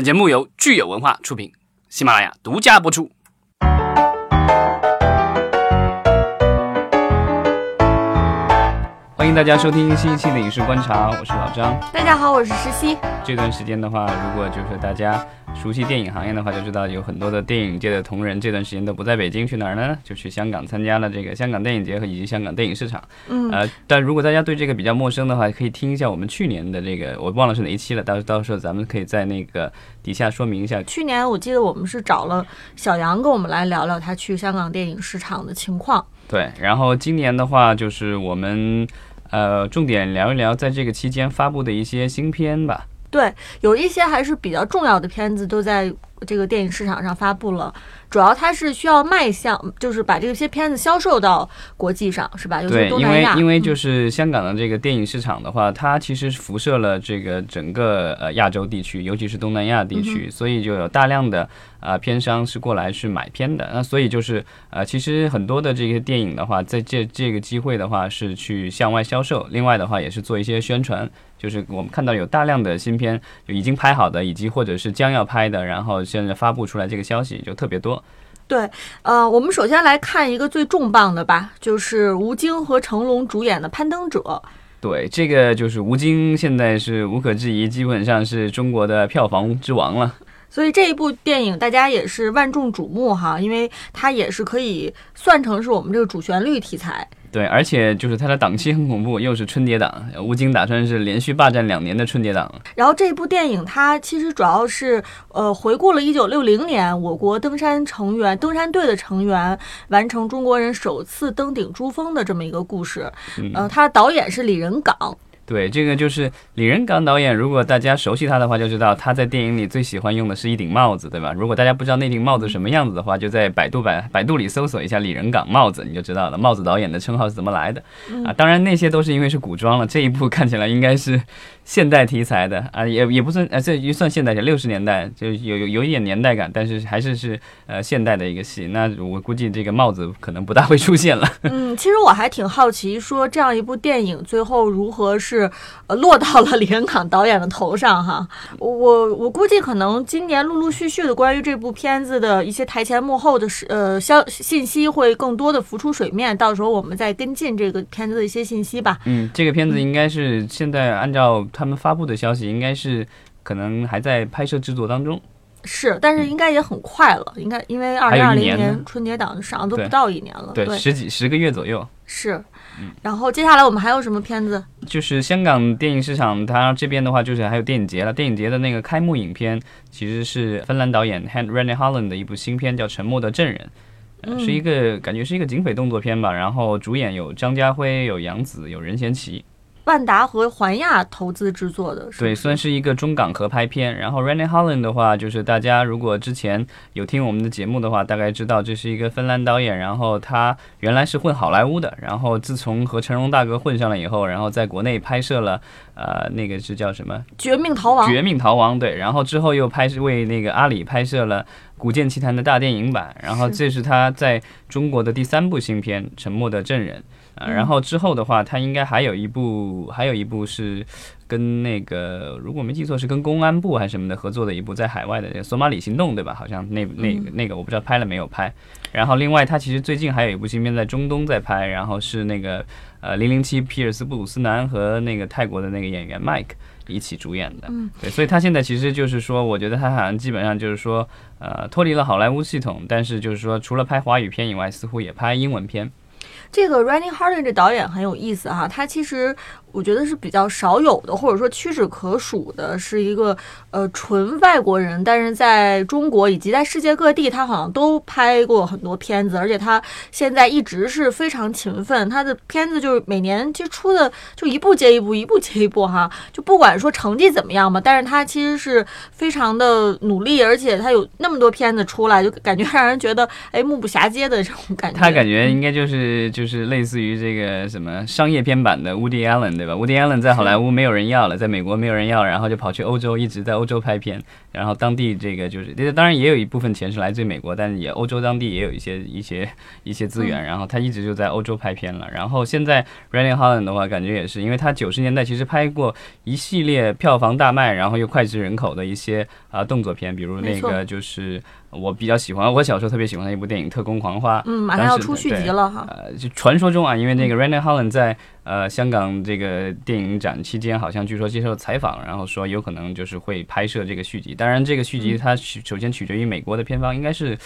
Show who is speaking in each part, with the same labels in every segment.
Speaker 1: 本节目由聚友文化出品，喜马拉雅独家播出。迎大家收听新一期的影视观察，我是老张。
Speaker 2: 大家好，我是石溪。
Speaker 1: 这段时间的话，如果就是大家熟悉电影行业的话，就知道有很多的电影界的同仁这段时间都不在北京，去哪儿呢？就去香港参加了这个香港电影节和以及香港电影市场。
Speaker 2: 嗯，
Speaker 1: 呃，但如果大家对这个比较陌生的话，可以听一下我们去年的这个，我忘了是哪一期了，到到时候咱们可以在那个底下说明一下。
Speaker 2: 去年我记得我们是找了小杨跟我们来聊聊他去香港电影市场的情况。
Speaker 1: 对，然后今年的话，就是我们呃重点聊一聊在这个期间发布的一些新片吧。
Speaker 2: 对，有一些还是比较重要的片子都在这个电影市场上发布了。主要它是需要卖向，就是把这些片子销售到国际上，是吧？尤其
Speaker 1: 对，因为
Speaker 2: 东南亚。
Speaker 1: 因为就
Speaker 2: 嗯
Speaker 1: 是香港的这个电影市场的话，它其实辐射了这个整个呃亚洲地区，尤其是东南亚地区，所以就有大量的啊、呃片商是过来去买片的。那所以就是呃，其实很多的这些电影的话，在这这个机会的话是去向外销售，另外的话也是做一些宣传。就是我们看到有大量的新片就已经拍好的，以及或者是将要拍的，然后现在发布出来这个消息就特别多。
Speaker 2: 对，呃，我们首先来看一个最重磅的吧，就是吴京和成龙主演的《攀登者》。
Speaker 1: 对，这个就是吴京，现在是无可置疑，基本上是中国的票房之王了。
Speaker 2: 所以这一部电影大家也是万众瞩目哈，因为它也是可以算成是我们这个主旋律题材。
Speaker 1: 对，而且就是它的档期很恐怖，又是春节档，吴京打算是连续霸占两年的春节档。
Speaker 2: 然后这部电影它其实主要是呃回顾了1960年我国登山成员登山队的成员完成中国人首次登顶珠峰的这么一个故事。
Speaker 1: 嗯
Speaker 2: 呃，它的导演是李仁港。
Speaker 1: 对，这个就是李仁港导演。如果大家熟悉他的话，就知道他在电影里最喜欢用的是一顶帽子，对吧？如果大家不知道那顶帽子什么样子的话，就在百度百百度里搜索一下李仁港帽子，你就知道了。帽子导演的称号是怎么来的啊？当然那些都是因为是古装了，这一部看起来应该是现代题材的啊，也也不算呃，这也算现代，六十年代就有有有一点年代感，但是还是是呃现代的一个戏。那我估计这个帽子可能不大会出现了。
Speaker 2: 嗯，其实我还挺好奇，说这样一部电影最后如何是呃落到了李仁港导演的头上哈。我我估计可能今年陆陆续续的关于这部片子的一些台前幕后的是呃消信息会更多的浮出水面，到时候我们再跟进这个片子的一些信息吧。
Speaker 1: 嗯，这个片子应该是现在按照他们发布的消息，应该是可能还在拍摄制作当中。
Speaker 2: 是，但是应该也很快了，应该因为二零二零
Speaker 1: 年
Speaker 2: 春节档上都不到一年了，
Speaker 1: 对，十几十个月左右。
Speaker 2: 是。然后接下来我们还有什么片子？
Speaker 1: 就是香港电影市场，它这边的话，就是还有电影节了。电影节的那个开幕影片，其实是芬兰导演 Han Rennie Holland 的一部新片，叫《沉默的证人》，是一个感觉是一个警匪动作片吧。然后主演有张家辉、有杨紫、有任贤齐。
Speaker 2: 万达和环亚投资制作的，是
Speaker 1: 对，算是一个中港合拍片。然后 Rennie Holland 的话，就是大家如果之前有听我们的节目的话，大概知道这是一个芬兰导演。然后他原来是混好莱坞的，然后自从和成龙大哥混上了以后，然后在国内拍摄了呃那个是叫什么
Speaker 2: 绝命逃亡《
Speaker 1: 绝命逃亡》对，然后之后又拍摄为那个阿里拍摄了《古剑奇谭》的大电影版。然后这是他在中国的第三部新片《沉默的证人》。啊，
Speaker 2: 嗯
Speaker 1: 然后之后的话，他应该还有一部，还有一部是跟那个，如果没记错，是跟公安部还是什么的合作的一部，在海外的那个《索马里行动》，对吧？好像那那个那个我不知道拍了没有拍。然后另外，他其实最近还有一部新片在中东在拍，然后是那个呃零零七皮尔斯布鲁斯南和那个泰国的那个演员 Mike 一起主演的。
Speaker 2: 嗯，
Speaker 1: 对，所以他现在其实就是说，我觉得他好像基本上就是说，呃，脱离了好莱坞系统，但是就是说，除了拍华语片以外，似乎也拍英文片。
Speaker 2: 这个 Running Harlin 这导演很有意思哈，他其实我觉得是比较少有的，或者说屈指可数的，是一个呃纯外国人，但是在中国以及在世界各地，他好像都拍过很多片子，而且他现在一直是非常勤奋，他的片子就是每年其实出的就一部接一部，一部接一部哈，就不管说成绩怎么样吧，但是他其实是非常的努力，而且他有那么多片子出来，就感觉让人觉得哎目不暇接的这种感觉。
Speaker 1: 他感觉应该就是就是类似于这个什么商业片版的 Woody Allen 对吧？Woody Allen 在好莱坞没有人要了，在美国没有人要，然后就跑去欧洲，一直在欧洲拍片。然后当地这个就是，这当然也有一部分钱是来自于美国，但是也欧洲当地也有一些一些一些资源，然后他一直就在欧洲拍片了。然后现在 Ryan Holland 的话，感觉也是，因为他九十年代其实拍过一系列票房大卖，然后又脍炙人口的一些啊、动作片，比如那个就是我比较喜欢，我小时候特别喜欢的一部电影《特工狂花》，
Speaker 2: 嗯，马上要出续集了哈。
Speaker 1: 呃，就传说中啊，因为那个 Ryan Holland 在呃香港这个电影展期间，好像据说接受采访，然后说有可能就是会拍摄这个续集。当然，这个续集它取首先取决于美国的片方，应该是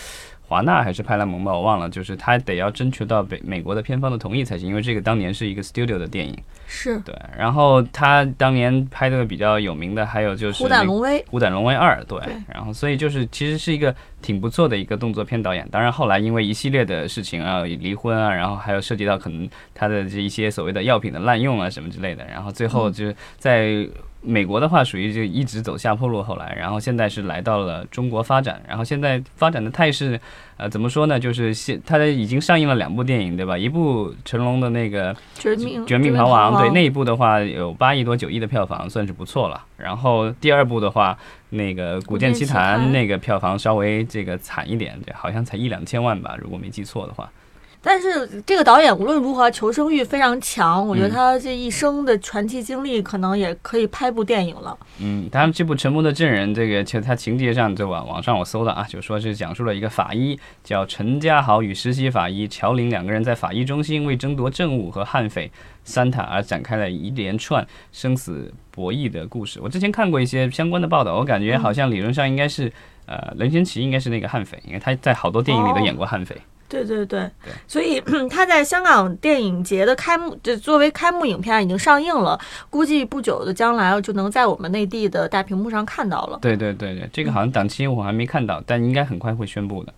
Speaker 1: 华纳还是派拉蒙吧，我忘了，就是他得要征求到北美国的片方的同意才行，因为这个当年是一个 studio 的电影。
Speaker 2: 是。
Speaker 1: 对，然后他当年拍的比较有名的还有就是
Speaker 2: 虎胆龙威，
Speaker 1: 虎胆龙威二，对。然后所以就是其实是一个挺不错的一个动作片导演。当然后来因为一系列的事情啊，离婚啊，然后还有涉及到可能他的这一些所谓的药品的滥用啊什么之类的，然后最后就在美国的话属于就一直走下坡路，后来然后现在是来到了中国发展，然后现在发展的态势，呃，怎么说呢？就是现他已经上映了两部电影，对吧？一部成龙的那个
Speaker 2: 绝命
Speaker 1: 绝命逃亡，对那一部的话有八亿多九亿的票房，算是不错了。然后第二部的话，那个《古剑奇谭》那个票房稍微这个惨一点，对，好像才一两千万吧，如果没记错的话。
Speaker 2: 但是这个导演无论如何求生欲非常强，我觉得他这一生的传奇经历可能也可以拍部电影了。
Speaker 1: 嗯，当然这部《沉默的证人》这个，其实他情节上就网网上我搜的啊，就说是讲述了一个法医叫陈家豪与实习法医乔林两个人在法医中心为争夺证物和悍匪三塔而展开了一连串生死博弈的故事。我之前看过一些相关的报道，我感觉好像理论上应该是，呃，任贤齐应该是那个悍匪，因为他在好多电影里都演过悍匪。
Speaker 2: 对对对，
Speaker 1: 对
Speaker 2: 所以 他在香港电影节的开幕，就作为开幕影片已经上映了，估计不久的将来就能在我们内地的大屏幕上看到了。
Speaker 1: 对对对对，这个好像档期我还没看到，但应该很快会宣布的。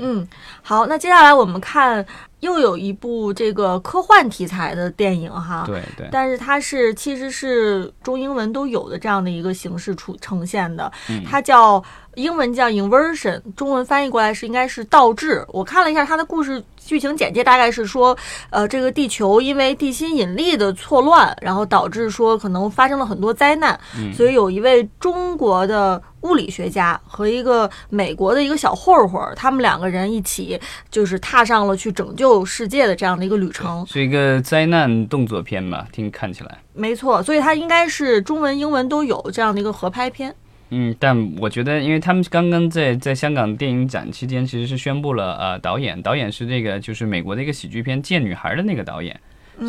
Speaker 2: 嗯，好，那接下来我们看又有一部这个科幻题材的电影哈，
Speaker 1: 对对，
Speaker 2: 但是它是其实是中英文都有的这样的一个形式出呈现的，
Speaker 1: 嗯。
Speaker 2: 它叫英文叫 inversion，中文翻译过来是应该是倒置。我看了一下它的故事剧情简介，大概是说，呃，这个地球因为地心引力的错乱，然后导致说可能发生了很多灾难，
Speaker 1: 嗯。
Speaker 2: 所以有一位中国的物理学家和一个美国的一个小混混，他们两个人一起就是踏上了去拯救世界的这样的一个旅程。
Speaker 1: 是一个灾难动作片吧，听看起来。
Speaker 2: 没错，所以它应该是中文、英文都有这样的一个合拍片。
Speaker 1: 嗯，但我觉得，因为他们刚刚在在香港电影展期间，其实是宣布了，呃，导演导演是这个就是美国的一个喜剧片《贱女孩》的那个导演，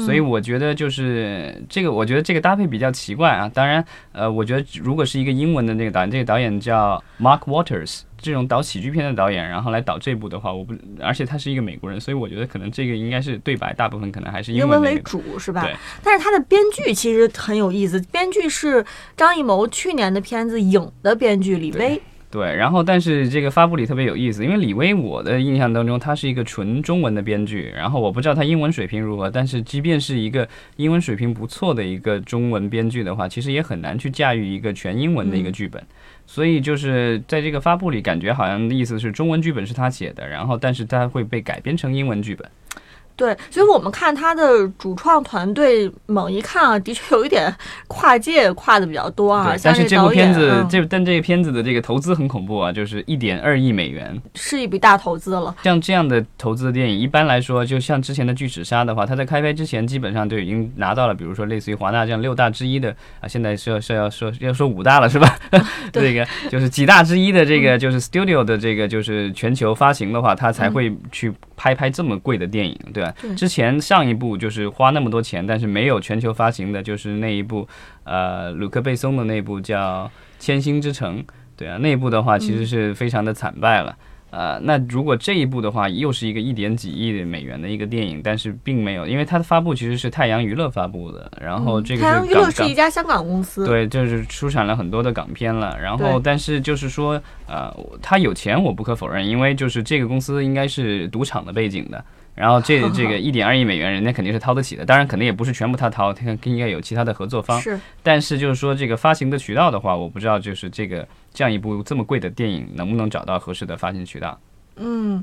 Speaker 1: 所以我觉得就是这个，我觉得这个搭配比较奇怪啊。当然，呃，我觉得如果是一个英文的那个导演，这个导演叫 Mark Waters，这种导喜剧片的导演，然后来导这部的话，我不，而且他是一个美国人，所以我觉得可能这个应该是对白大部分可能还是
Speaker 2: 英
Speaker 1: 文
Speaker 2: 为主是吧
Speaker 1: 对？
Speaker 2: 但是他的编剧其实很有意思，编剧是张艺谋去年的片子《影》的编剧李威。
Speaker 1: 对，然后但是这个发布里特别有意思，因为李威我的印象当中他是一个纯中文的编剧，然后我不知道他英文水平如何，但是即便是一个英文水平不错的一个中文编剧的话，其实也很难去驾驭一个全英文的一个剧本。所以就是在这个发布里，感觉好像意思是中文剧本是他写的，然后但是他会被改编成英文剧本。
Speaker 2: 对，所以我们看他的主创团队，猛一看啊，的确有一点跨界跨的比较多啊。
Speaker 1: 但是这部片子，
Speaker 2: 嗯
Speaker 1: 这但这个片子的这个投资很恐怖啊，就是一点二亿美元。
Speaker 2: 是一笔大投资了。
Speaker 1: 像这样的投资的电影，一般来说，就像之前的《巨齿鲨》的话，它在开拍之前基本上就已经拿到了，比如说类似于华纳这样六大之一的啊，现在是要是要说要说五大了是吧？这个就是几大之一的这个就是 studio 的这个就是全球发行的话，它才会去拍拍这么贵的电影，对吧？
Speaker 2: 对
Speaker 1: 之前上一部就是花那么多钱，但是没有全球发行的，就是那一部呃鲁克贝松的那部叫《千星之城》，对啊，那一部的话其实是非常的惨败了。呃，那如果这一部的话，又是一个一点几亿的美元的一个电影，但是并没有，因为它的发布其实是太阳娱乐发布的，然后这个是
Speaker 2: 太阳娱乐是一家香港公司。
Speaker 1: 对，就是出产了很多的港片了。然后，但是就是说，呃，他有钱我不可否认，因为就是这个公司应该是赌场的背景的。然后这 这个一点二亿美元，人家肯定是掏得起的。当然，肯定也不是全部他掏，他应该有其他的合作方。
Speaker 2: 是
Speaker 1: 但是就是说，这个发行的渠道的话，我不知道就是这个这样一部这么贵的电影能不能找到合适的发行渠道。
Speaker 2: 嗯，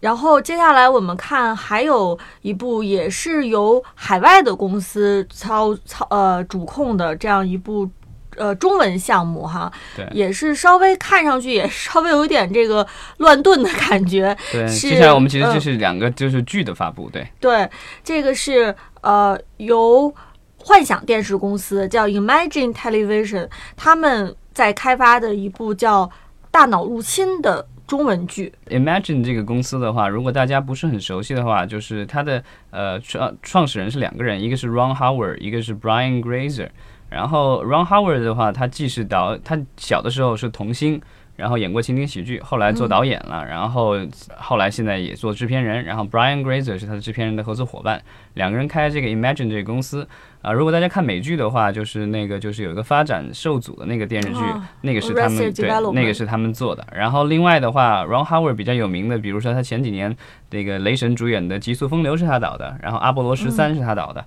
Speaker 2: 然后接下来我们看还有一部也是由海外的公司操操呃主控的这样一部呃中文项目哈，
Speaker 1: 对
Speaker 2: 也是稍微看上去也 稍微有一点这个乱炖的感觉。
Speaker 1: 对，接下来我们其实
Speaker 2: 嗯
Speaker 1: 就是两个就是剧的发布，对，
Speaker 2: 对，这个是呃由幻想电视公司叫 Imagine Television，他们在开发的一部叫《大脑入侵》的中文剧。
Speaker 1: Imagine 这个公司的话，如果大家不是很熟悉的话，就是它的呃创创始人是两个人，一个是 Ron Howard，一个是 Brian Grazer。然后 Ron Howard 的话，他既是导，他小的时候是童星，然后演过情景喜剧，后来做导演了，然后后来现在也做制片人。然后 Brian Grazer 是他的制片人的合作伙伴，两个人开这个 Imagine 这个公司。啊、如果大家看美剧的话，就是那个就是有一个发展受阻的那个电视剧，
Speaker 2: 哦
Speaker 1: 那个是他们对那个是他们做的。然后另外的话，Ron Howard 比较有名的，比如说他前几年这个雷神主演的《极速风流》是他导的，然后《阿波罗十三》是他导的。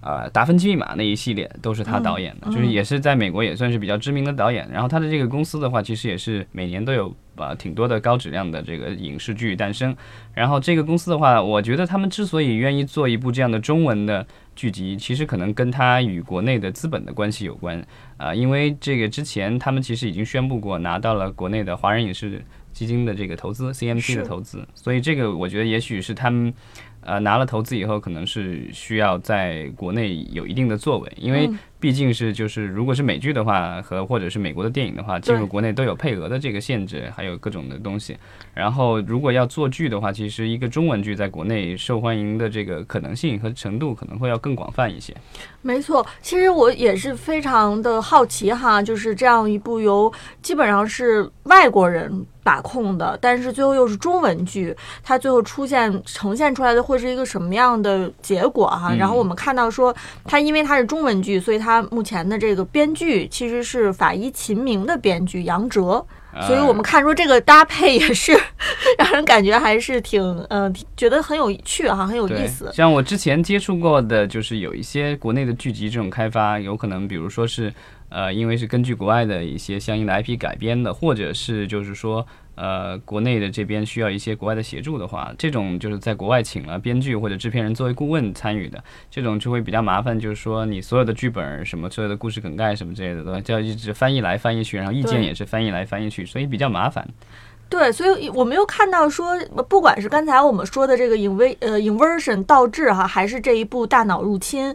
Speaker 1: 呃，达芬奇密码那一系列都是他导演的，就是也是在美国也算是比较知名的导演。然后他的这个公司的话，其实也是每年都有呃挺多的高质量的这个影视剧诞生。然后这个公司的话，我觉得他们之所以愿意做一部这样的中文的剧集，其实可能跟他与国内的资本的关系有关啊、因为这个之前他们其实已经宣布过拿到了国内的华人影视基金的这个投资 CMC 的投资，所以这个我觉得也许是他们。呃，拿了投资以后，可能是需要在国内有一定的作为，因为毕竟是就是，如果是美剧的话和或者是美国的电影的话，进入国内都有配额的这个限制，还有各种的东西。然后如果要做剧的话，其实一个中文剧在国内受欢迎的这个可能性和程度可能会要更广泛一些。
Speaker 2: 没错，其实我也是非常的好奇哈，就是这样一部由基本上是外国人把控的，但是最后又是中文剧，它最后出现呈现出来的会是一个什么样的结果哈？
Speaker 1: 嗯
Speaker 2: 然后我们看到说，它因为它是中文剧，所以它目前的这个编剧其实是法医秦明的编剧杨哲，所以我们看出这个搭配也是 让人感觉还是挺嗯、呃觉得很有趣哈，很有，意思。
Speaker 1: 像我之前接触过的，就是有一些国内的剧集这种开发，有可能比如说是呃，因为是根据国外的一些相应的 IP 改编的，或者是就是说呃，国内的这边需要一些国外的协助的话，这种就是在国外请了编剧或者制片人作为顾问参与的，这种就会比较麻烦，就是说你所有的剧本什么所有的故事梗概什么之类的都就要一直翻译来翻译去，然后意见也是翻译来翻译去，所以比较麻烦。
Speaker 2: 对，所以我们又看到说，不管是刚才我们说的这个 inv 呃 inversion 倒置哈，还是这一部大脑入侵，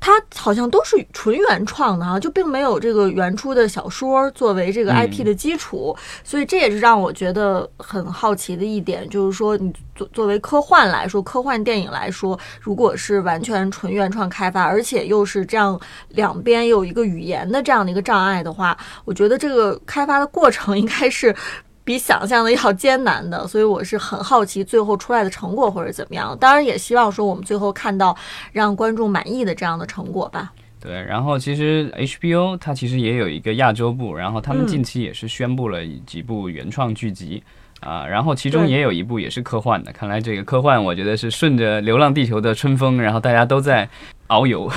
Speaker 2: 它好像都是纯原创的啊，就并没有这个原初的小说作为这个
Speaker 1: 嗯
Speaker 2: IP 的基础，所以这也是让我觉得很好奇的一点，就是说你作作为科幻来说，科幻电影来说，如果是完全纯原创开发，而且又是这样两边有一个语言的这样的一个障碍的话，我觉得这个开发的过程应该是。比想象的要艰难的，所以我是很好奇最后出来的成果或者怎么样。当然，也希望说我们最后看到让观众满意的这样的成果吧。
Speaker 1: 对，然后其实 HBO 它其实也有一个亚洲部，然后他们
Speaker 2: 嗯
Speaker 1: 近期也是宣布了几部原创剧集。啊，然后其中也有一部也是科幻的，看来这个科幻我觉得是顺着《流浪地球》的春风，然后大家都在遨游。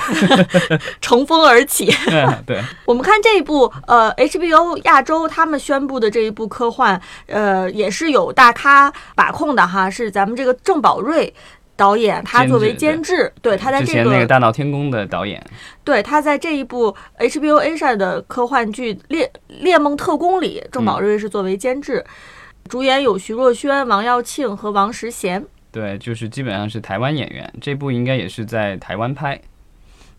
Speaker 2: 乘风而起。
Speaker 1: 对，
Speaker 2: 我们看这一部，呃，HBO 亚洲他们宣布的这一部科幻，呃，也是有大咖把控的哈，是咱们这个郑宝瑞。导演他作为监
Speaker 1: 监
Speaker 2: 制，对他在这
Speaker 1: 之前那个《大闹天宫》的导演，
Speaker 2: 对，他在这一部 HBO Asia 的科幻剧《猎猎梦特工》里，郑宝瑞是作为监制，主演有徐若瑄、王耀庆和王石贤。
Speaker 1: 对，就是基本上是台湾演员，这部应该也是在台湾拍。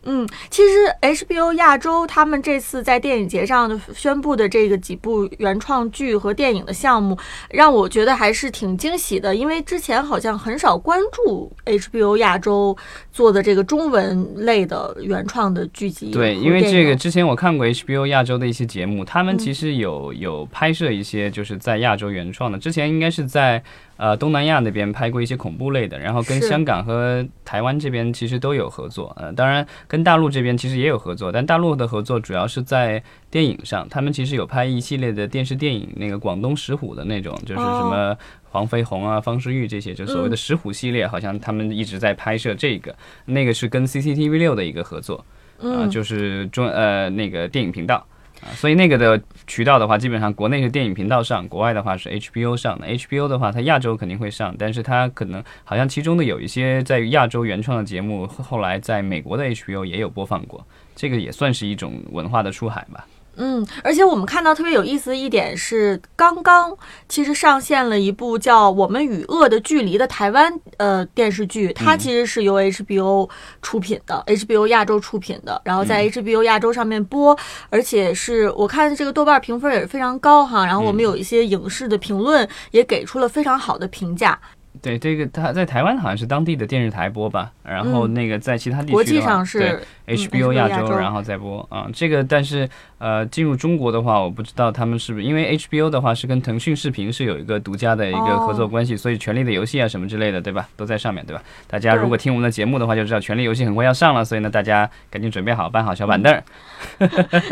Speaker 2: 嗯，其实 HBO 亚洲他们这次在电影节上的宣布的这个几部原创剧和电影的项目，让我觉得还是挺惊喜的，因为之前好像很少关注 HBO 亚洲做的这个中文类的原创的剧集
Speaker 1: 对，因为这个之前我看过 HBO 亚洲的一些节目，他们
Speaker 2: 嗯
Speaker 1: 其实有有拍摄一些就是在亚洲原创的，之前应该是在呃东南亚那边拍过一些恐怖类的，然后跟香港和台湾这边其实都有合作，呃，当然跟大陆这边其实也有合作，但大陆的合作主要是在电影上，他们其实有拍一系列的电视电影，那个广东石虎的那种，就是什
Speaker 2: 哦
Speaker 1: 么。黄飞鸿啊，方世玉这些，就所谓的
Speaker 2: 嗯。
Speaker 1: 石虎系列，好像他们一直在拍摄这个，那个是跟 CCTV 六的一个合作，啊、
Speaker 2: 嗯，
Speaker 1: 就是中呃那个电影频道。啊，所以那个的渠道的话，基本上国内是电影频道上，国外的话是 HBO 上的。HBO 的话，它亚洲肯定会上，但是它可能好像其中的有一些在亚洲原创的节目，后来在美国的 HBO 也有播放过，这个也算是一种文化的出海吧。
Speaker 2: 嗯，而且我们看到特别有意思的一点是，刚刚其实上线了一部叫《我们与恶的距离》的台湾呃电视剧，它其实是由 HBO 出品的，HBO 亚洲出品的，然后在 HBO 亚洲上面播，而且是我看这个豆瓣评分也是非常高哈，然后我们有一些影视的评论也给出了非常好的评价。
Speaker 1: 对，这个它在台湾好像是当地的电视台播吧，然后那个在其他地区
Speaker 2: 国际上是
Speaker 1: HBO 亚洲，然后再播啊。这个但是呃，进入中国的话，我不知道他们是不是因为 HBO 的话是跟腾讯视频是有一个独家的一个合作关系，所以《权力的游戏》啊什么之类的，对吧？都在上面对吧？大家如果听我们的节目的话，就知道《权力游戏》很快要上了，所以呢，大家赶紧准备好，搬好小板凳。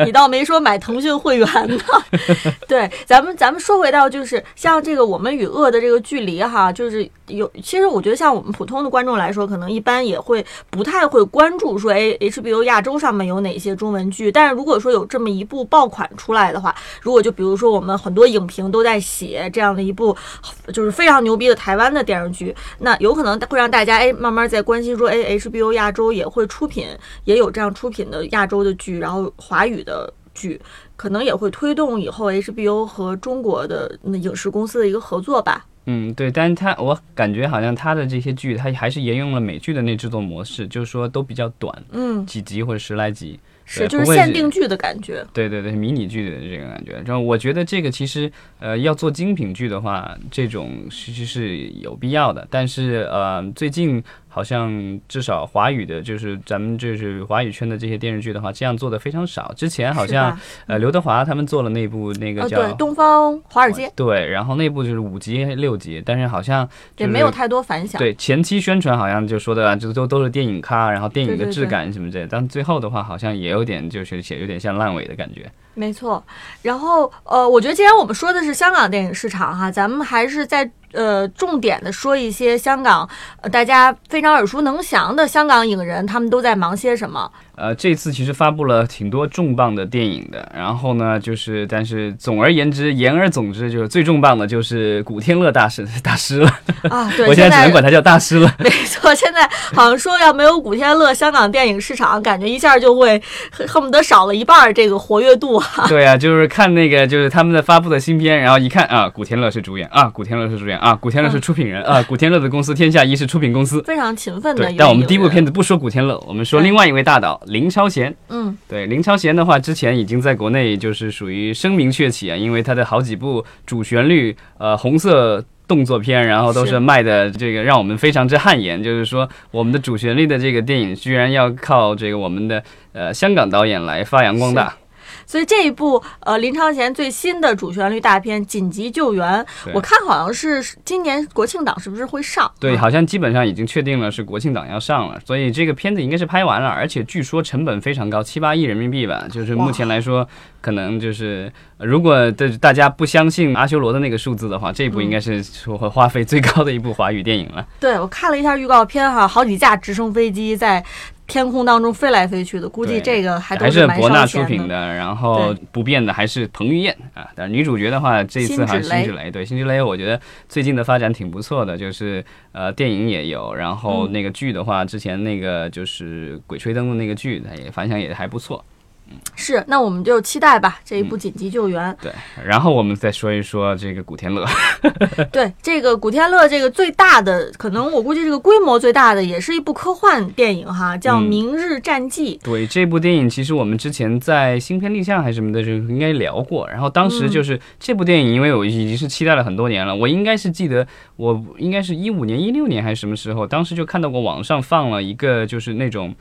Speaker 2: 你倒没说买腾讯会员呢。对，咱们咱们说回到就是像这个《我们与恶的这个距离》哈，就是有其实我觉得像我们普通的观众来说，可能一般也会不太会关注说，哎，HBO 亚洲上面有哪些中文剧。但是如果说有这么一一部爆款出来的话，如果就比如说我们很多影评都在写这样的一部就是非常牛逼的台湾的电视剧，那有可能会让大家哎慢慢在关心说，哎，HBO 亚洲也会出品，也有这样出品的亚洲的剧，然后华语的剧，可能也会推动以后 HBO 和中国的那影视公司的一个合作吧。
Speaker 1: 嗯，对，但是他我感觉好像他的这些剧，他还是沿用了美剧的那制作模式，就是说都比较短，
Speaker 2: 嗯，
Speaker 1: 几集或者十来集。
Speaker 2: 是，就是限定剧的感觉。
Speaker 1: 对对对，迷你剧的这个感觉。然后我觉得这个其实，呃，要做精品剧的话，这种其实是有必要的。但是呃，最近好像至少华语的，就是咱们就是华语圈的这些电视剧的话，这样做的非常少。之前好像呃刘德华他们做了那部那个叫《
Speaker 2: 东方华尔街》，
Speaker 1: 对，然后那部就是五集六集，但是好像
Speaker 2: 也没有太多反响。
Speaker 1: 对，前期宣传好像就说的就都都是电影咖，然后电影的质感什么之类，但最后的话好像也有。有点就是写有点像烂尾的感觉，
Speaker 2: 没错。然后呃，我觉得既然我们说的是香港电影市场哈，咱们还是在。呃，重点的说一些香港，呃，大家非常耳熟能详的香港影人，他们都在忙些什么？
Speaker 1: 呃，这次其实发布了挺多重磅的电影的，然后呢，就是但是总而言之，言而总之，就是最重磅的就是古天乐大师 大师了
Speaker 2: 啊！对，
Speaker 1: 我现在只能管他叫大师了。
Speaker 2: 没错，现在好像说要没有古天乐，香港电影市场感觉一下就会恨不得少了一半这个活跃度啊！
Speaker 1: 对啊，就是看那个就是他们的发布的新片，然后一看啊，古天乐是主演啊，古天乐是主演。啊，古天乐是出品人啊，古天乐的公司天下一是出品公司，
Speaker 2: 非常勤奋的。
Speaker 1: 但我们第一部片子不说古天乐，我们说另外一位大导林超贤。
Speaker 2: 嗯，
Speaker 1: 对，林超贤的话，之前已经在国内就是属于声名鹊起啊，因为他的好几部主旋律呃红色动作片，然后都是卖的这个让我们非常之汗颜。就是说，我们的主旋律的这个电影居然要靠这个我们的呃香港导演来发扬光大。
Speaker 2: 所以这一部呃林超贤最新的主旋律大片《紧急救援》，我看好像是今年国庆档是不是会上？
Speaker 1: 对，好像基本上已经确定了是国庆档要上了。所以这个片子应该是拍完了，而且据说成本非常高，七八亿人民币吧。就是目前来说，可能就是如果的大家不相信阿修罗的那个数字的话，这一部应该是说花费最高的一部华语电影了。
Speaker 2: 对我看了一下预告片哈，好几架直升飞机在。天空当中飞来飞去的，估计这个还
Speaker 1: 还
Speaker 2: 是
Speaker 1: 博纳出品的，然后不变的还是彭于晏啊。但是女主角的话，这次还是辛芷蕾。对，辛芷蕾，我觉得最近的发展挺不错的，就是呃电影也有，然后那个剧的话，之前那个就是《鬼吹灯》的那个剧，它也反响也还不错。
Speaker 2: 是，那我们就期待吧这一部紧急救援。
Speaker 1: 对，然后我们再说一说这个古天乐。
Speaker 2: 对，这个古天乐这个最大的，可能我估计这个规模最大的，也是一部科幻电影哈，叫《明日战记》。
Speaker 1: 对，这部电影其实我们之前在新片立项还是什么的时候应该聊过，然后当时就是这部电影，因为我已经是期待了很多年了，我应该是记得，我应该是一五年、一六年还是什么时候，当时就看到过网上放了一个就是那种。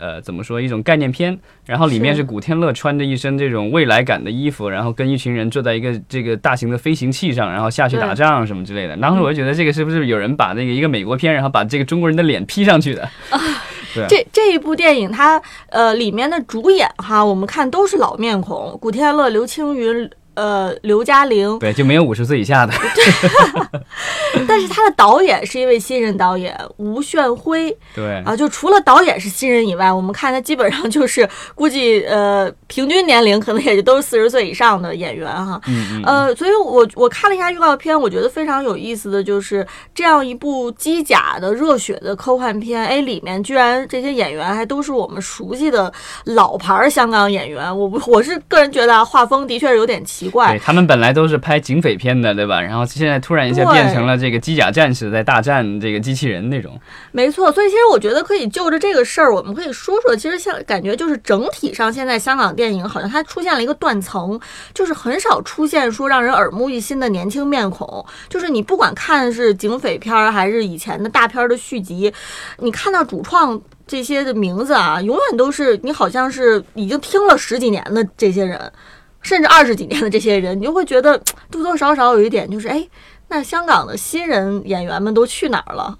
Speaker 1: 呃，怎么说一种概念片？然后里面是古天乐穿着一身这种未来感的衣服，然后跟一群人坐在一个这个大型的飞行器上，然后下去打仗什么之类的。当时我就觉得这个是不是有人把那个一个美国片，然后把这个中国人的脸 P 上去的？
Speaker 2: 啊，对，这这一部电影它呃里面的主演哈，我们看都是老面孔，古天乐、刘青云。呃，刘嘉玲。
Speaker 1: 对，就没有五十岁以下的。
Speaker 2: 但是他的导演是一位新人导演吴炫辉，
Speaker 1: 对。
Speaker 2: 啊，就除了导演是新人以外，我们看他基本上就是估计呃平均年龄可能也就都是四十岁以上的演员哈。
Speaker 1: 嗯嗯。
Speaker 2: 呃，所以我我看了一下预告片，我觉得非常有意思的就是这样一部机甲的热血的科幻片，哎，里面居然这些演员还都是我们熟悉的老牌儿香港演员，我不我是个人觉得啊，画风的确是有点奇怪
Speaker 1: 对。他们本来都是拍警匪片的，对吧？然后现在突然一下变成了这个机甲战士在大战这个机器人那种。
Speaker 2: 没错，所以其实我觉得可以就着这个事儿，我们可以说说，其实像感觉就是整体上，现在香港电影好像它出现了一个断层，就是很少出现说让人耳目一新的年轻面孔。就是你不管看是警匪片儿还是以前的大片儿的续集，你看到主创这些的名字啊，永远都是你好像是已经听了十几年的这些人，甚至二十几年的这些人，你就会觉得 多多少少有一点就是，哎，那香港的新人演员们都去哪儿了？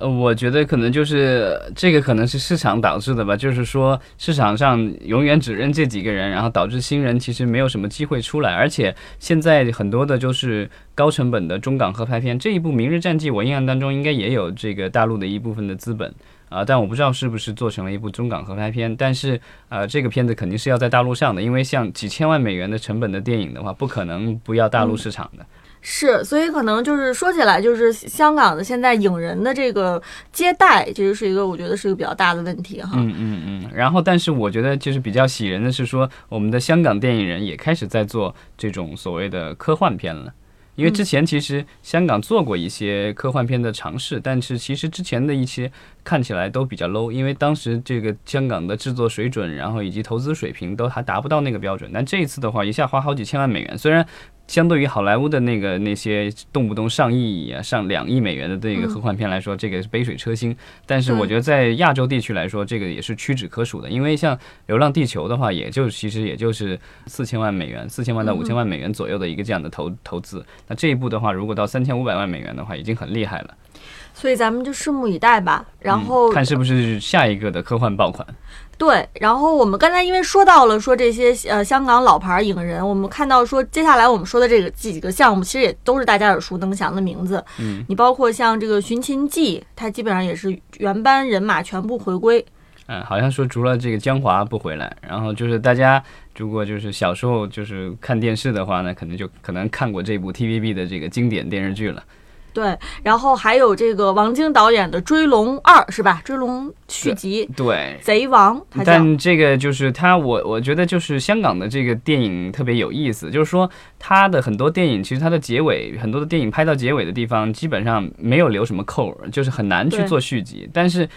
Speaker 1: 呃，我觉得可能就是这个可能是市场导致的吧，就是说市场上永远只认这几个人，然后导致新人其实没有什么机会出来，而且现在很多的就是高成本的中港合拍片，这一部《明日战记》我印象当中应该也有这个大陆的一部分的资本啊、但我不知道是不是做成了一部中港合拍片，但是呃这个片子肯定是要在大陆上的，因为像几千万美元的成本的电影的话，不可能不要大陆市场的。
Speaker 2: 是，所以可能就是说起来，就是香港的现在影人的这个接待，其实是一个我觉得是一个比较大的问题哈。
Speaker 1: 嗯嗯嗯，然后但是我觉得就是比较喜人的是说，我们的香港电影人也开始在做这种所谓的科幻片了。因为之前其实香港做过一些科幻片的尝试，但是其实之前的一些看起来都比较 low，因为当时这个香港的制作水准，然后以及投资水平都还达不到那个标准。但这一次的话，一下花好几千万美元，虽然相对于好莱坞的那个那些动不动上亿啊、上两亿美元的这个科幻片来说，这个是杯水车薪。但是我觉得在亚洲地区来说，这个也是屈指可数的，因为像《流浪地球》的话，也就其实也就是四千万美元，四千万到五千万美元左右的一个这样的投投资。那这一步的话，如果到三千五百万美元的话，已经很厉害了。
Speaker 2: 所以咱们就拭目以待吧。然后、
Speaker 1: 嗯看是不是下一个的科幻爆款。
Speaker 2: 对，然后我们刚才因为说到了说这些呃香港老牌影人，我们看到说接下来我们说的这个几个项目，其实也都是大家耳熟能详的名字。
Speaker 1: 嗯，
Speaker 2: 你包括像这个《寻秦记》，它基本上也是原班人马全部回归。
Speaker 1: 嗯，好像说除了这个江华不回来，然后就是大家如果就是小时候就是看电视的话呢，可能就可能看过这部 TVB 的这个经典电视剧了。
Speaker 2: 对，然后还有这个王晶导演的《追龙二》是吧？《追龙》续集
Speaker 1: 对，《
Speaker 2: 贼王》，
Speaker 1: 但这个就是他，我我觉得就是香港的这个电影特别有意思，就是说他的很多电影其实它的结尾，很多的电影拍到结尾的地方基本上没有留什么扣，就是很难去做续集。但是，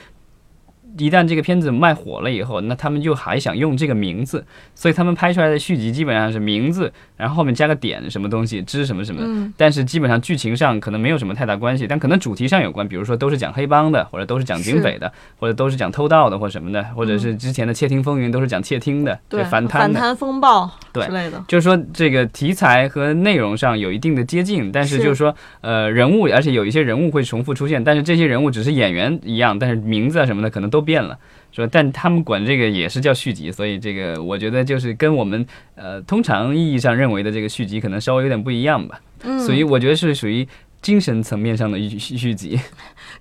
Speaker 1: 一旦这个片子卖火了以后，那他们就还想用这个名字，所以他们拍出来的续集基本上是名字，然后后面加个点什么东西，之什么什么，
Speaker 2: 嗯，
Speaker 1: 但是基本上剧情上可能没有什么太大关系，但可能主题上有关，比如说都是讲黑帮的，或者都是讲警匪的，或者都是讲偷盗的或什么的，或者是之前的窃听风云都是讲窃听的，
Speaker 2: 嗯对，
Speaker 1: 反贪的。
Speaker 2: 反贪风暴
Speaker 1: 对
Speaker 2: 之类的。
Speaker 1: 就是说，这个题材和内容上有一定的接近，但是
Speaker 2: 是
Speaker 1: 就是说，呃，人物，而且有一些人物会重复出现，但是这些人物只是演员一样，但是名字啊什么的可能都变了，说，但他们管这个也是叫续集，所以这个我觉得就是跟我们呃通常意义上认为的这个续集可能稍微有点不一样吧。
Speaker 2: 嗯，
Speaker 1: 所以我觉得是属于精神层面上的续续续集。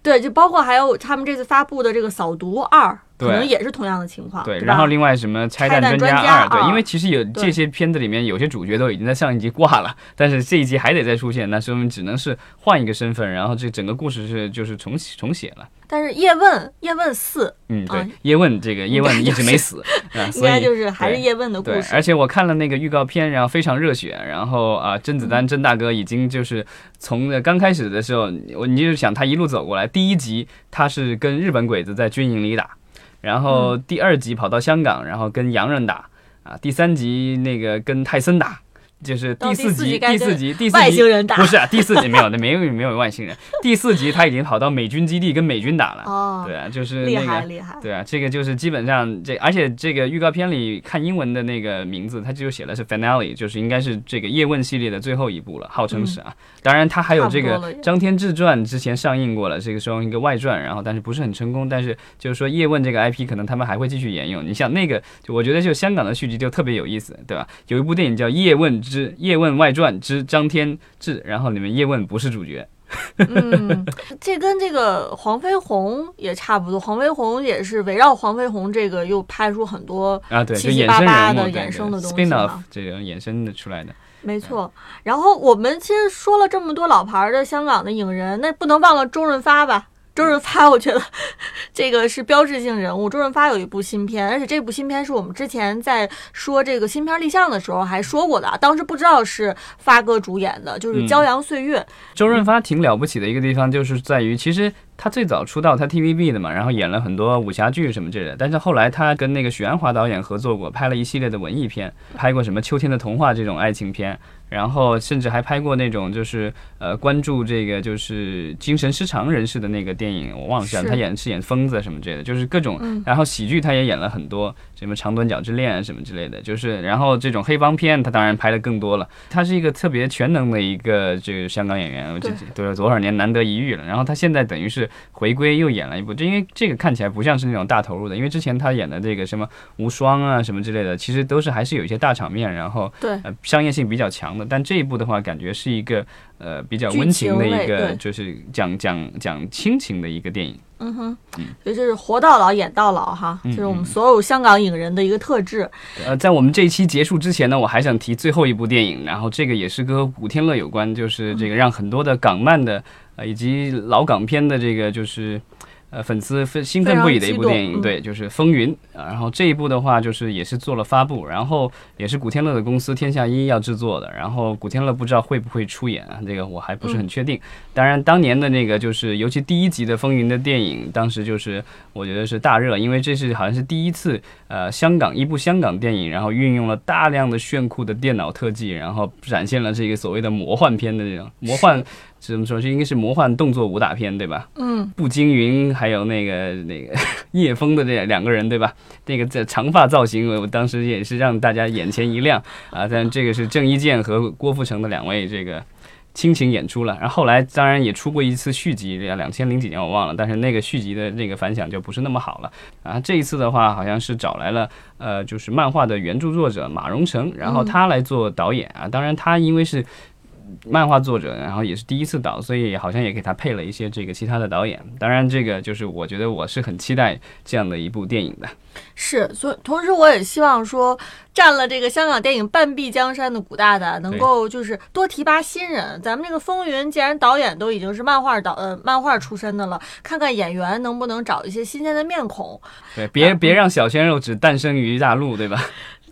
Speaker 2: 对，就包括还有他们这次发布的这个《扫毒二》，可能也是同样的情况。
Speaker 1: 对，
Speaker 2: 吧
Speaker 1: 然后另外什么拆弹专
Speaker 2: 专家
Speaker 1: 二，对，
Speaker 2: 啊
Speaker 1: 因为其实有这些片子里面有些主角都已经在上一集挂了，但是这一集还得再出现，那说明只能是换一个身份，然后这整个故事是就是重写重写了。
Speaker 2: 但是叶问，叶问四
Speaker 1: 嗯，对
Speaker 2: 啊，
Speaker 1: 叶问这个 叶问一直没死啊，
Speaker 2: 应该就是还是叶问的故，事。
Speaker 1: 而且我看了那个预告片，然后非常热血，然后啊，甄子
Speaker 2: 嗯
Speaker 1: 丹甄大哥已经就是从呃刚开始的时候，我你就想他一路走过来，第一集他是跟日本鬼子在军营里打，然
Speaker 2: 嗯
Speaker 1: 后第二集跑到香港，然后跟洋人打啊，第三集那个跟泰森打。就是
Speaker 2: 第
Speaker 1: 第四集，第四集，第四集
Speaker 2: 外星人打
Speaker 1: 不是啊，第四集没有，那没有没有外星人。第四集他已经跑到美军基地跟美军打了，
Speaker 2: 哦，
Speaker 1: 对啊，就是
Speaker 2: 厉
Speaker 1: 那个
Speaker 2: 害厉害。
Speaker 1: 对啊，这个就是基本上这，而且这个预告片里看英文的那个名字，他就写的是 finale，就是应该是这个叶问系列的最后一部了，号称是啊。当然，他还有这个张天志传》之前上映过了，这个时候一个外传，然后但是不是很成功。但是就是说叶问这个 IP 可能他们还会继续沿用。你像那个，就我觉得就香港的续集就特别有意思，对吧？有一部电影叫《叶问之叶问外传之张天志》，然后里面叶问不是主角。
Speaker 2: 嗯，这跟这个黄飞鸿也差不多，黄飞鸿也是围绕黄飞鸿这个又拍出很多
Speaker 1: 啊，对，
Speaker 2: 七
Speaker 1: 就衍
Speaker 2: 七八八
Speaker 1: 生
Speaker 2: 的衍生的东西
Speaker 1: spin
Speaker 2: 嘛
Speaker 1: off 这个衍生的出来的。
Speaker 2: 没错，然后我们其实说了这么多老牌儿的香港的影人，那不能忘了周润发吧？周润发，我觉得这个是标志性人物。周润发有一部新片，而且这部新片是我们之前在说这个新片立项的时候还说过的啊，当时不知道是发哥主演的，就是《
Speaker 1: 嗯
Speaker 2: 骄阳岁月》。
Speaker 1: 周润发挺了不起的一个地方，就是在于其实他最早出道他 TVB 的嘛，然后演了很多武侠剧什么之类的。但是后来他跟那个许鞍华导演合作过，拍了一系列的文艺片，拍过什么《秋天的童话》这种爱情片，然后甚至还拍过那种就是呃关注这个就是精神失常人士的那个电影，我忘了他演是演疯子什么之类的，就是各种。
Speaker 2: 嗯
Speaker 1: 然后喜剧他也演了很多，什么《长短脚之恋》什么之类的，就是然后这种黑帮片他当然拍的更多了。他是一个特别全能的一个这个香港演员，我这
Speaker 2: 对
Speaker 1: 对多少年难得一遇了。然后他现在等于是回归又演了一部，就因为这个看起来不像是那种大投入的，因为之前他演的这个什么无双啊什么之类的，其实都是还是有一些大场面，然后
Speaker 2: 对，
Speaker 1: 呃商业性比较强的。但这一部的话，感觉是一个呃比较温情的一个，就是讲讲讲亲情的一个电影。
Speaker 2: 嗯哼，所以这是活到老演到老哈，这是我们所有香港影人的一个特质。
Speaker 1: 呃，在我们这一期结束之前呢，我还想提最后一部电影，然后这个也是跟古天乐有关，就是这个让很多的港漫的呃以及老港片的这个就是。呃，粉丝非兴奋不已的一部电影，对，就是《风云》啊。然后这一部的话，就是也是做了发布，然后也是古天乐的公司天下一要制作的。然后古天乐不知道会不会出演啊，这个我还不是很确定。当然，当年的那个就是，尤其第一集的《风云》的电影，当时就是我觉得是大热，因为这是好像是第一次，呃，香港一部香港电影，然后运用了大量的炫酷的电脑特技，然后展现了这个所谓的魔幻片的这种魔幻，怎么说？这应该是魔幻动作武打片，对吧？
Speaker 2: 嗯，
Speaker 1: 步惊云还有那个那个 叶枫的这两个人，对吧？那个这长发造型，我当时也是让大家眼前一亮啊。但这个是郑伊健和郭富城的两位这个。亲情演出了，然后后来当然也出过一次续集，两千零几年我忘了，但是那个续集的那个反响就不是那么好了啊。这一次的话，好像是找来了呃，就是漫画的原著作者马荣成，然后他来做导演啊。当然他因为是漫画作者，然后也是第一次导，所以好像也给他配了一些这个其他的导演。当然，这个就是我觉得我是很期待这样的一部电影的。
Speaker 2: 是，所以同时我也希望说，占了这个香港电影半壁江山的古大大能够就是多提拔新人。咱们这个《风云》，既然导演都已经是漫画导呃漫画出身的了，看看演员能不能找一些新鲜的面孔。
Speaker 1: 对，别别让小鲜肉只诞生于大陆，对吧？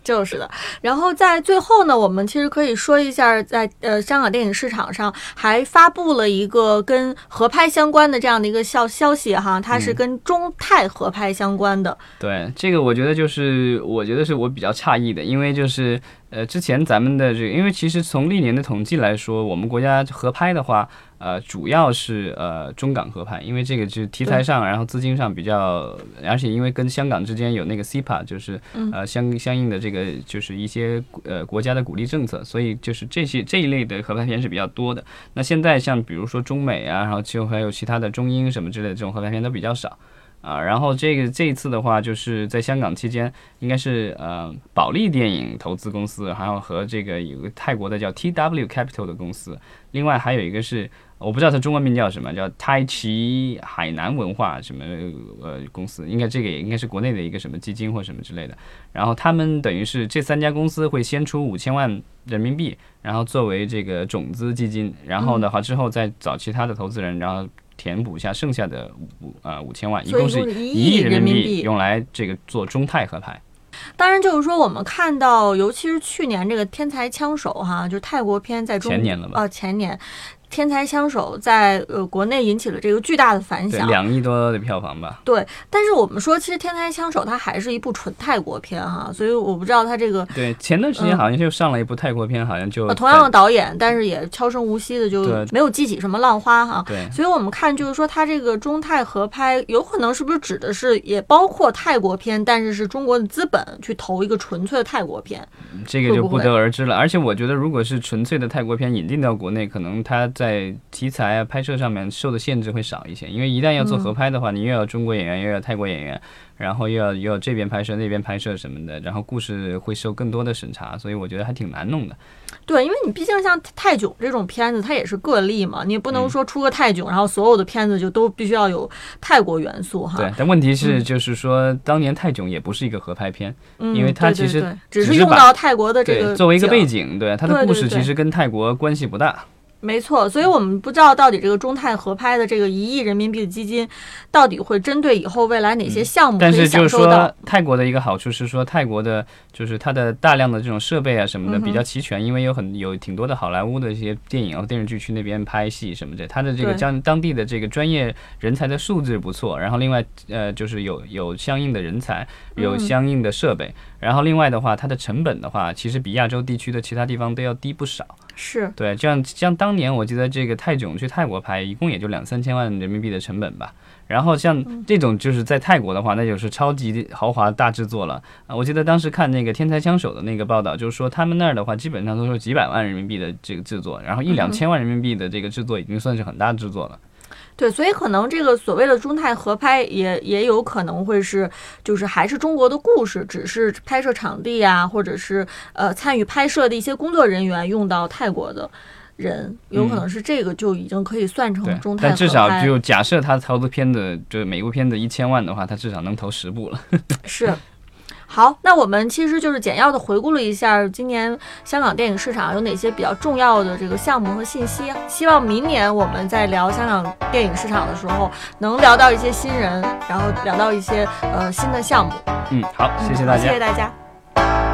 Speaker 2: 就是的，然后在最后呢，我们其实可以说一下在，呃香港电影市场上还发布了一个跟合拍相关的这样的一个消消息哈，它是跟中泰合拍相关的。
Speaker 1: 对，这个我觉得就是我觉得是我比较诧异的，因为就是呃之前咱们的这个，因为其实从历年的统计来说，我们国家合拍的话，呃主要是呃中港合拍，因为这个就是题材上，然后资金上比较，而且因为跟香港之间有那个 CIPA，就是呃相相应的这个就是一些呃国家的鼓励政策，所以就是这些这一类的合拍片是比较多的。那现在像比如说中美啊，然后就还有其他的中英什么之类的这种合拍片都比较少。啊，然后这个这一次的话，就是在香港期间，应该是呃保利电影投资公司，还有和这个有个泰国的叫 TW Capital 的公司，另外还有一个是我不知道它中文名叫什么，叫泰奇海南文化什么呃公司，应该这个也应该是国内的一个什么基金或什么之类的。然后他们等于是这三家公司会先出五千万人民币，然后作为这个种子基金，然后的话之后再找其他的投资人，然后。填补一下剩下的五呃五千万，一共是
Speaker 2: 一
Speaker 1: 亿人
Speaker 2: 民
Speaker 1: 币用来这个做中泰合拍。
Speaker 2: 当然，就是说我们看到，尤其是去年这个《天才枪手》哈，就是泰国片在中
Speaker 1: 前年了吧？
Speaker 2: 哦，前年。天才枪手在呃国内引起了这个巨大的反响，
Speaker 1: 两亿多的票房吧。
Speaker 2: 对，但是我们说，其实天才枪手它还是一部纯泰国片哈，所以我不知道它这个
Speaker 1: 对前段时间好像就上了一部泰国片，好像就、
Speaker 2: 呃、同样的导演，但是也悄声无息的就没有激起什么浪花哈。
Speaker 1: 对，
Speaker 2: 所以我们看就是说，它这个中泰合拍有可能是不是指的是也包括泰国片，但是是中国的资本去投一个纯粹的泰国片，
Speaker 1: 这个就不得而知了。而且我觉得，如果是纯粹的泰国片引进到国内，可能它在在题材啊、拍摄上面受的限制会少一些。因为一旦要做合拍的话，你又要中国演员，又要泰国演员，然后又要又要这边拍摄那边拍摄什么的，然后故事会受更多的审查，所以我觉得还挺难弄的。
Speaker 2: 对，因为你毕竟像泰囧这种片子，它也是个例嘛，你不能
Speaker 1: 嗯
Speaker 2: 说出个泰囧，然后所有的片子就都必须要有泰国元素哈。
Speaker 1: 对，但问题是就是说，当年泰囧也不是一个合拍片，
Speaker 2: 嗯，
Speaker 1: 因为它其实
Speaker 2: 只是用到泰国的这，个
Speaker 1: 作为一个背
Speaker 2: 景，
Speaker 1: 对它的故事其实跟泰国关系不大。
Speaker 2: 没错。所以我们不知道到底这个中泰合拍的这个一亿人民币的基金，到底会针对以后未来哪些项目
Speaker 1: 但是就是说，泰国的一个好处是说，泰国的就是它的大量的这种设备啊什么的比较齐全，因为有很有挺多的好莱坞的一些电影和电视剧去那边拍戏什么的，它的这个
Speaker 2: 对。
Speaker 1: 将当地的这个专业人才的素质不错，然后另外呃就是有有相应的人才，有
Speaker 2: 嗯。
Speaker 1: 相应的设备，然后另外的话，它的成本的话，其实比亚洲地区的其他地方都要低不少。
Speaker 2: 是
Speaker 1: 对，这样像当年我记得这个泰囧去泰国拍，一共也就两三千万人民币的成本吧。然后像这种就是在泰国的话，那就是超级豪华大制作了啊！我记得当时看那个《天才枪手》的那个报道，就是说他们那儿的话，基本上都是几百万人民币的这个制作，然后一两千万人民币的这个制作已经算是很大制作了。
Speaker 2: 对，所以可能这个所谓的中泰合拍也也有可能会是，就是还是中国的故事，只是拍摄场地啊，或者是呃参与拍摄的一些工作人员用到泰国的人，有可能是这个就已经可以算成中，泰合拍。
Speaker 1: 但至少就假设他投的片子，就是每部片子一千万的话，他至少能投十部了。
Speaker 2: 是。好，那我们其实就是简要的回顾了一下今年香港电影市场有哪些比较重要的这个项目和信息。希望明年我们在聊香港电影市场的时候，能聊到一些新人，然后聊到一些呃新的项目。
Speaker 1: 嗯，好，谢谢大家
Speaker 2: 谢谢。大家。